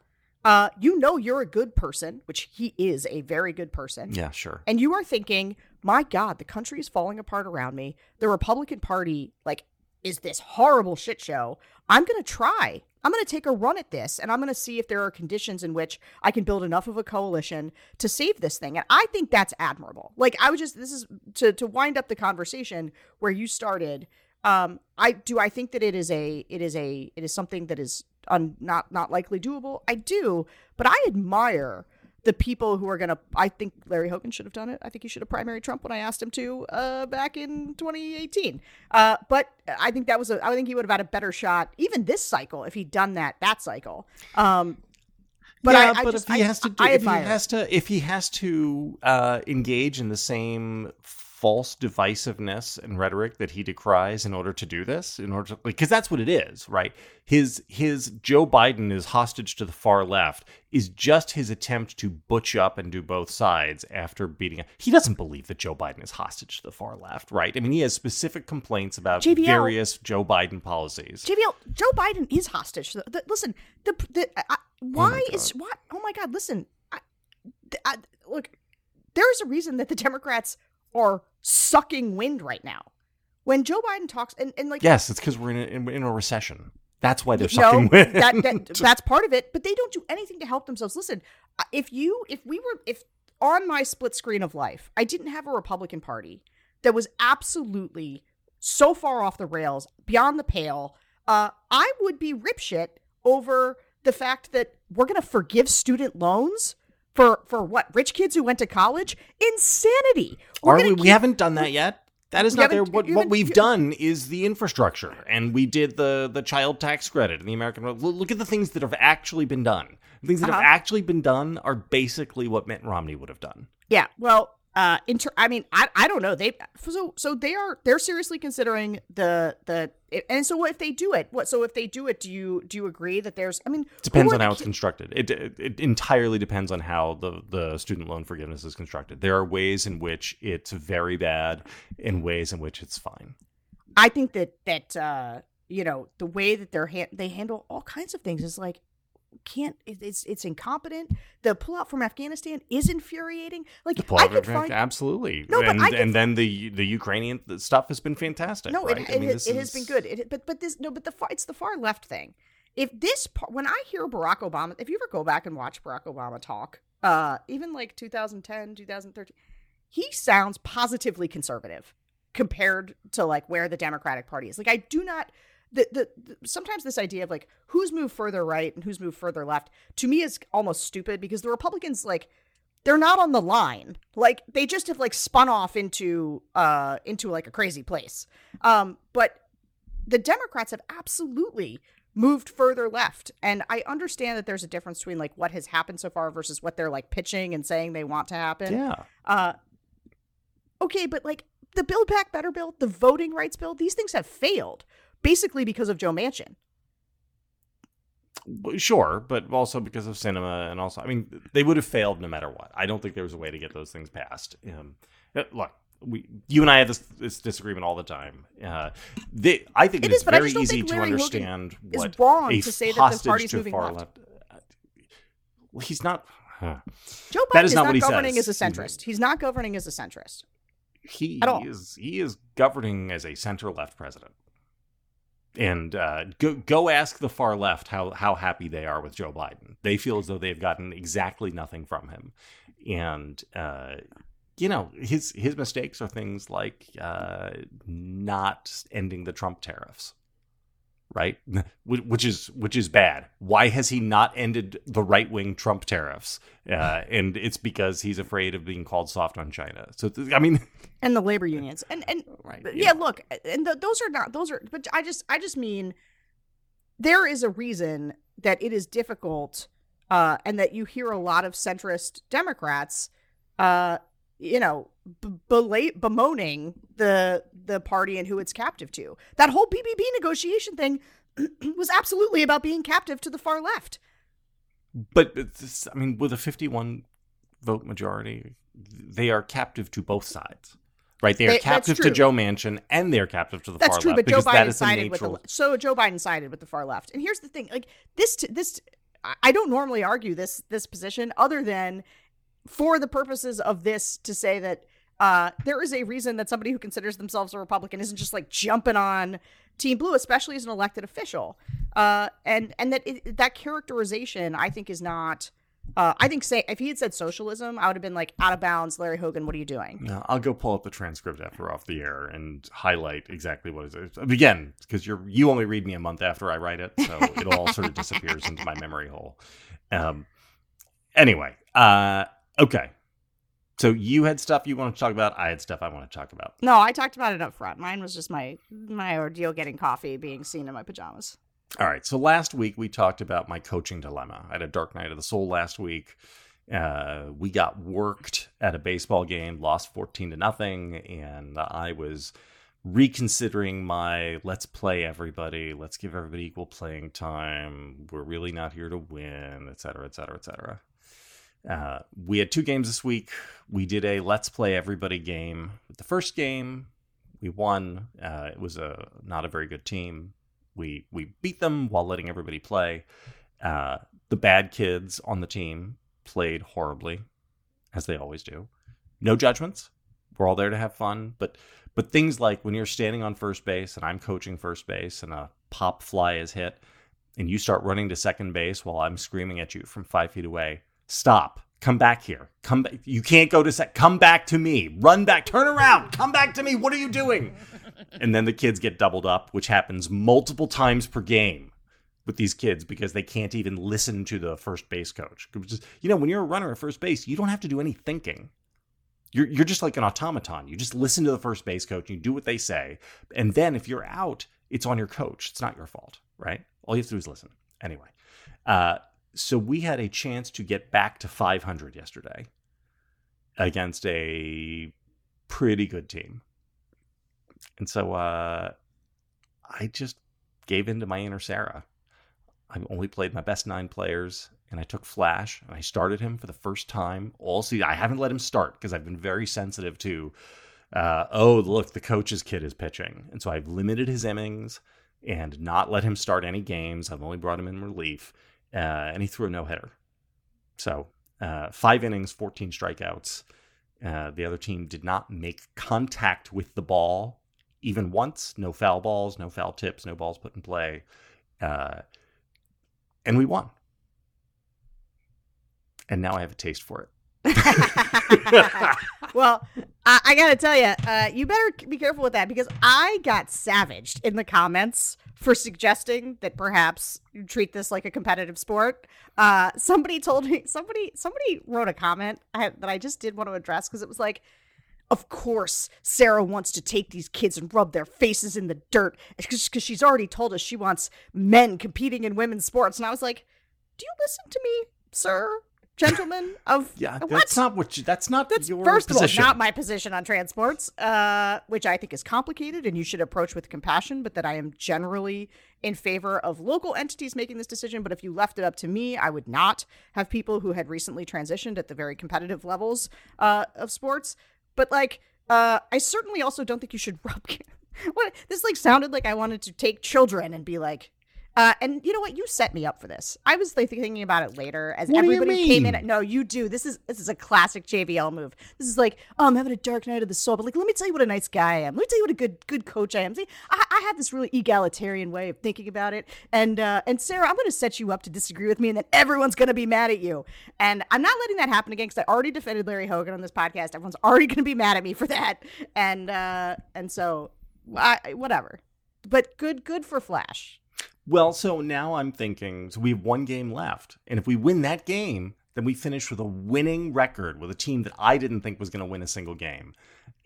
uh, you know you're a good person, which he is a very good person. Yeah, sure. And you are thinking, my God, the country is falling apart around me. The Republican Party, like, is this horrible shit show. I'm going to try. I'm going to take a run at this and I'm going to see if there are conditions in which I can build enough of a coalition to save this thing. And I think that's admirable. Like I was just this is to to wind up the conversation where you started. Um I do I think that it is a it is a it is something that is un, not not likely doable. I do, but I admire the people who are gonna. I think Larry Hogan should have done it. I think he should have primary Trump when I asked him to uh, back in 2018. Uh, but I think that was a. I think he would have had a better shot even this cycle if he'd done that that cycle. Um, but yeah, I, I but just, if he has to, do, if he has to, if he has to uh, engage in the same false divisiveness and rhetoric that he decries in order to do this in order to because that's what it is right? His his joe biden is hostage to the far left is just his attempt to butch up and do both sides after beating he doesn't believe that joe biden is hostage to the far left right? I mean he has specific complaints about JVL, various joe biden policies. JVL joe biden is hostage. The, the, listen the, the uh, why oh is what oh my god listen I, I, look there's a reason that the democrats are sucking wind right now. When Joe Biden talks, and, and like yes, it's because we're in a, in, in a recession. That's why they're sucking no, wind. that, that, that's part of it. But they don't do anything to help themselves. Listen, uh, if you, if we were, if on my split screen of life, I didn't have a Republican Party that was absolutely so far off the rails, beyond the pale, uh, I would be ripshit over the fact that we're going to forgive student loans for for what rich kids who went to college insanity We're Are we, keep... we haven't done that yet that is not there. What, what we've done is the infrastructure, and we did the the child tax credit and the American. Look at the things that have actually been done. The things that uh-huh. have actually been done are basically what Mitt Romney would have done. Yeah. Well, uh inter- i mean i i don't know. They so so they are they're seriously considering the the and so what if they do it? What so if they do it do you do you agree that there's i mean depends on how it's constructed. It, it, it entirely depends on how the the student loan forgiveness is constructed. There are ways in which it's very bad and ways in which it's fine. I think that that uh you know the way that they're ha- they handle all kinds of things is like can't it's it's incompetent. The pullout from Afghanistan is infuriating. Like the I could find absolutely. No, and, but and then the the Ukrainian stuff has been fantastic. No, right? it, it, mean, it, it has been good. It, but but this no, but the far it's the far left thing. If this part, when I hear Barack Obama, if you ever go back and watch Barack Obama talk, uh, even like 2010, 2013, he sounds positively conservative compared to like where the Democratic Party is. Like I do not the, the, the, sometimes this idea of like who's moved further right and who's moved further left to me is almost stupid because the Republicans like they're not on the line. Like they just have like spun off into uh into like a crazy place. Um but the Democrats have absolutely moved further left. And I understand that there's a difference between like what has happened so far versus what they're like pitching and saying they want to happen. Yeah. Uh okay, but like the Build Back Better bill, the voting rights bill, these things have failed basically because of Joe Manchin. Sure, but also because of Sinema, and also, I mean, they would have failed no matter what. I don't think there was a way to get those things passed. Um, uh, look, we, you and I have this, this disagreement all the time. Uh, they, I think it, it is, very easy to understand Hogan what is wrong to say that the party's moving far left. left. Well, he's not. Huh. Joe Biden is, is not, not governing says. as a centrist. He's not governing as a centrist. He is. He is governing as a center left president and uh, go go ask the far left how how happy they are with Joe Biden. They feel as though they've gotten exactly nothing from him, and uh, you know his his mistakes are things like uh, not ending the Trump tariffs right? Which is which is bad. Why has he not ended the right wing Trump tariffs? Uh, and it's because he's afraid of being called soft on China. So I mean, and the labor unions, and and right, yeah, look, and the, those are not those are. But I just I just mean there is a reason that it is difficult, uh, and that you hear a lot of centrist Democrats, uh, you know, b- bemoaning the the party and who it's captive to. That whole BBB negotiation thing was absolutely about being captive to the far left. But this, I mean, with a 51 vote majority, they are captive to both sides. Right, they are they, captive to Joe Manchin, and they're captive to the that's far true, left. That's true, but Joe Biden sided with the so Joe Biden sided with the far left. And here's the thing: like this, this, I don't normally argue this this position, other than for the purposes of this to say that uh, there is a reason that somebody who considers themselves a Republican isn't just like jumping on Team Blue, especially as an elected official. Uh, and and that it, that characterization, I think, is not. Uh, I think say if he had said socialism, I would have been like out of bounds. Larry Hogan, what are you doing? No, I'll go pull up the transcript after off the air and highlight exactly what it is. Again, because you're you only read me a month after I write it, so it all sort of disappears into my memory hole. Um. Anyway, uh, okay. So you had stuff you want to talk about. I had stuff I want to talk about. No, I talked about it up front. Mine was just my my ordeal getting coffee, being seen in my pajamas. All right. So last week we talked about my coaching dilemma. I had a dark night of the soul last week. Uh, we got worked at a baseball game, lost fourteen to nothing, and I was reconsidering my let's play everybody, let's give everybody equal playing time. We're really not here to win, et cetera, et cetera, et cetera. Uh, we had two games this week. We did a let's play everybody game. The first game, we won. Uh, it was a not a very good team. We we beat them while letting everybody play. Uh, the bad kids on the team played horribly, as they always do. No judgments. We're all there to have fun, but but things like when you're standing on first base and I'm coaching first base and a pop fly is hit, and you start running to second base while I'm screaming at you from five feet away Stop. Come back here. Come back. You can't go to set. Come back to me. Run back. Turn around. Come back to me. What are you doing? And then the kids get doubled up, which happens multiple times per game. with these kids because they can't even listen to the first base coach. You know, when you're a runner at first base, you don't have to do any thinking. You're, you're just like an automaton. You just listen to the first base coach, you do what they say. And then if you're out, it's on your coach. It's not your fault, right? All you have to do is listen. Anyway, uh, so we had a chance to get back to 500 yesterday against a pretty good team. And so uh, I just gave in to my inner Sarah. I only played my best nine players, and I took Flash and I started him for the first time all season. I haven't let him start because I've been very sensitive to, uh, oh look, the coach's kid is pitching, and so I've limited his innings and not let him start any games. I've only brought him in relief, uh, and he threw a no hitter. So uh, five innings, fourteen strikeouts. Uh, the other team did not make contact with the ball even once. No foul balls, no foul tips, no balls put in play. Uh, and we won. And now I have a taste for it. well, I, I, gotta tell you, uh, you better be careful with that because I got savaged in the comments for suggesting that perhaps you treat this like a competitive sport. Uh, somebody told me, somebody, somebody wrote a comment I, that I just did want to address because it was like, of course, Sarah wants to take these kids and rub their faces in the dirt because she's already told us she wants men competing in women's sports. And I was like, do you listen to me, sir? Gentlemen of yeah, what? that's not what you, that's not that's your first position. of all not my position on transports, uh, which I think is complicated and you should approach with compassion. But that I am generally in favor of local entities making this decision. But if you left it up to me, I would not have people who had recently transitioned at the very competitive levels uh, of sports but like, uh, I certainly also don't think you should rub. what this like sounded like I wanted to take children and be like, uh, and you know what? You set me up for this. I was like, thinking about it later as what everybody came in. No, you do. This is this is a classic JVL move. This is like, oh, I'm having a dark night of the soul, but like, let me tell you what a nice guy I am. Let me tell you what a good good coach I am. See, I, I have this really egalitarian way of thinking about it. And uh, and Sarah, I'm going to set you up to disagree with me, and then everyone's going to be mad at you. And I'm not letting that happen again because I already defended Larry Hogan on this podcast. Everyone's already going to be mad at me for that. And uh, and so, I, whatever. But good good for Flash. Well, so now I'm thinking so we have one game left. And if we win that game, then we finish with a winning record with a team that I didn't think was going to win a single game.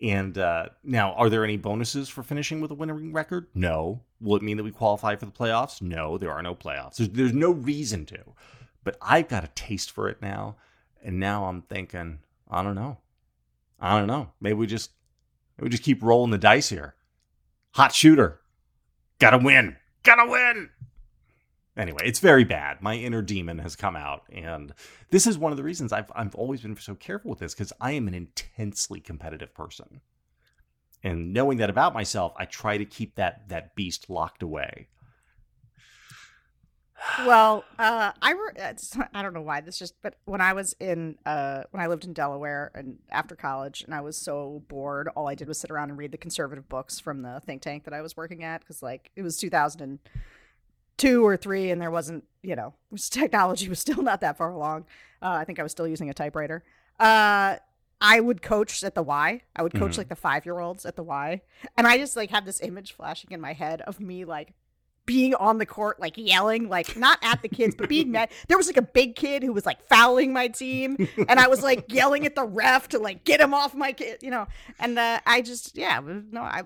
And uh, now, are there any bonuses for finishing with a winning record? No. Will it mean that we qualify for the playoffs? No, there are no playoffs. There's, there's no reason to. But I've got a taste for it now. And now I'm thinking, I don't know. I don't know. Maybe we just maybe we just keep rolling the dice here. Hot shooter. Gotta win gotta win. Anyway, it's very bad. My inner demon has come out, and this is one of the reasons I've I've always been so careful with this because I am an intensely competitive person, and knowing that about myself, I try to keep that that beast locked away well, uh, I re- I don't know why this just, but when I was in uh, when I lived in Delaware and after college, and I was so bored, all I did was sit around and read the conservative books from the think tank that I was working at because like it was 2002 or three, and there wasn't you know technology was still not that far along. Uh, I think I was still using a typewriter. Uh, I would coach at the Y. I would coach mm-hmm. like the five year olds at the Y, and I just like have this image flashing in my head of me like being on the court, like yelling, like not at the kids, but being mad. There was like a big kid who was like fouling my team, and I was like yelling at the ref to like get him off my kid, you know. And uh, I just, yeah, no, I,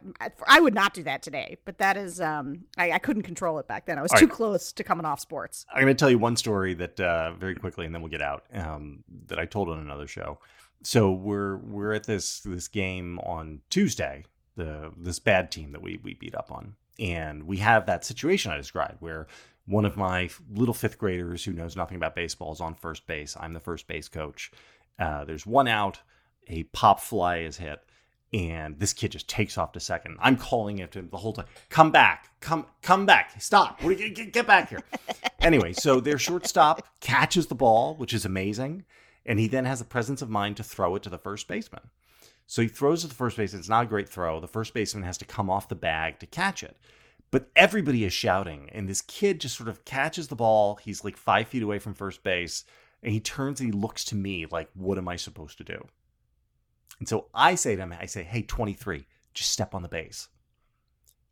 I would not do that today. But that is, um, I, I couldn't control it back then. I was All too right. close to coming off sports. I'm going to tell you one story that uh, very quickly, and then we'll get out. Um, that I told on another show. So we're we're at this this game on Tuesday. The this bad team that we we beat up on and we have that situation I described where one of my little fifth graders who knows nothing about baseball is on first base. I'm the first base coach. Uh, there's one out, a pop fly is hit, and this kid just takes off to second. I'm calling it to him the whole time. Come back, come, come back, stop, get, get back here. anyway, so their shortstop catches the ball, which is amazing, and he then has the presence of mind to throw it to the first baseman. So he throws to the first base. It's not a great throw. The first baseman has to come off the bag to catch it. But everybody is shouting, and this kid just sort of catches the ball. He's like five feet away from first base, and he turns and he looks to me like, What am I supposed to do? And so I say to him, I say, Hey, 23, just step on the base.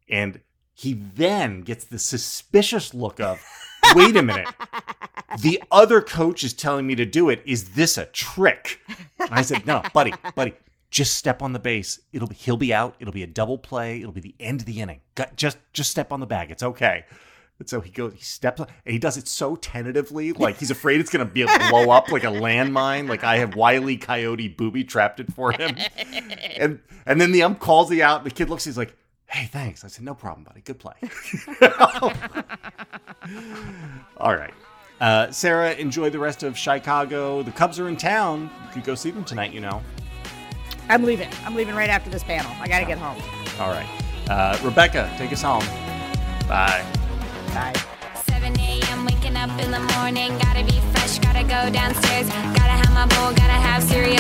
And he then gets the suspicious look of, wait a minute. The other coach is telling me to do it. Is this a trick? And I said, no, buddy, buddy, just step on the base. It'll be, he'll be out. It'll be a double play. It'll be the end of the inning. Just just step on the bag. It's okay. And so he goes, he steps and he does it so tentatively, like he's afraid it's gonna be a blow up like a landmine. Like I have Wiley Coyote booby trapped it for him. And and then the ump calls he out, and the kid looks, he's like, Hey, thanks. I said, No problem, buddy. Good play. All right. Uh, Sarah, enjoy the rest of Chicago. The Cubs are in town. You could go see them tonight, you know. I'm leaving. I'm leaving right after this panel. I gotta get home. All right. Uh, Rebecca, take us home. Bye. Bye. 7 a.m. waking up in the morning. Gotta be fresh, gotta go downstairs. Gotta have my bowl, gotta have cereal.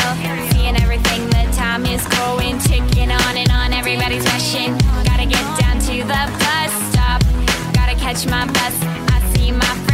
Seeing everything, the time is going. Ticking on and on, everybody's rushing. Gotta get down to the bus stop. Gotta catch my bus. I see my friends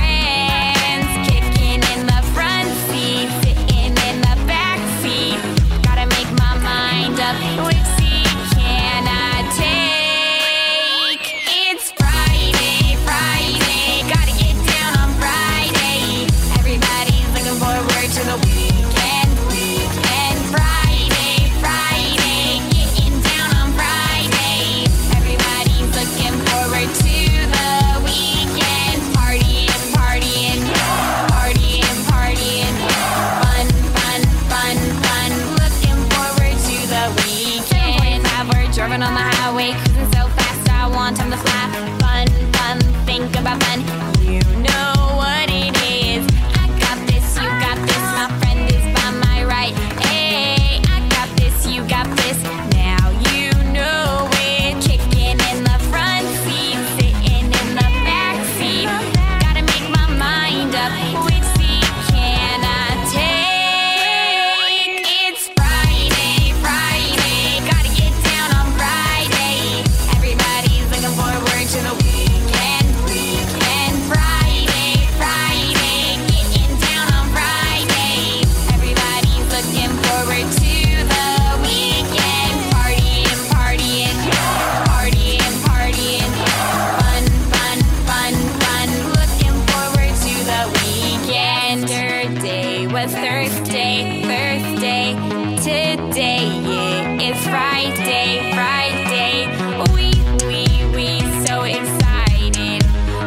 was Thursday. Today, yeah, it's Friday, Friday. We, we, we so excited.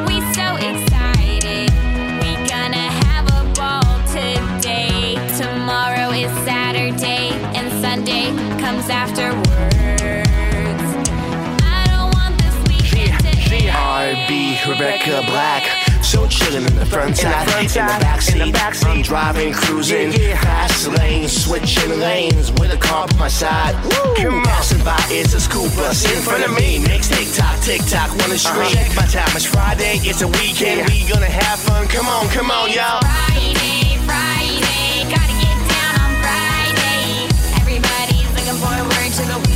We so excited. We gonna have a ball today. Tomorrow is Saturday, and Sunday comes afterwards. I don't want this weekend to end. RB Rebecca Black. So chillin' in the front side, in the back seat. I'm driving, cruising, fast lane, switching lanes with a car by my side. Passing by, it's a school bus in front of me. Next tick tock, tick tock, on the street. Check my time, it's Friday, it's a weekend. We gonna have fun. Come on, come on, y'all. Friday, Friday, gotta get down on Friday. Everybody's looking forward to the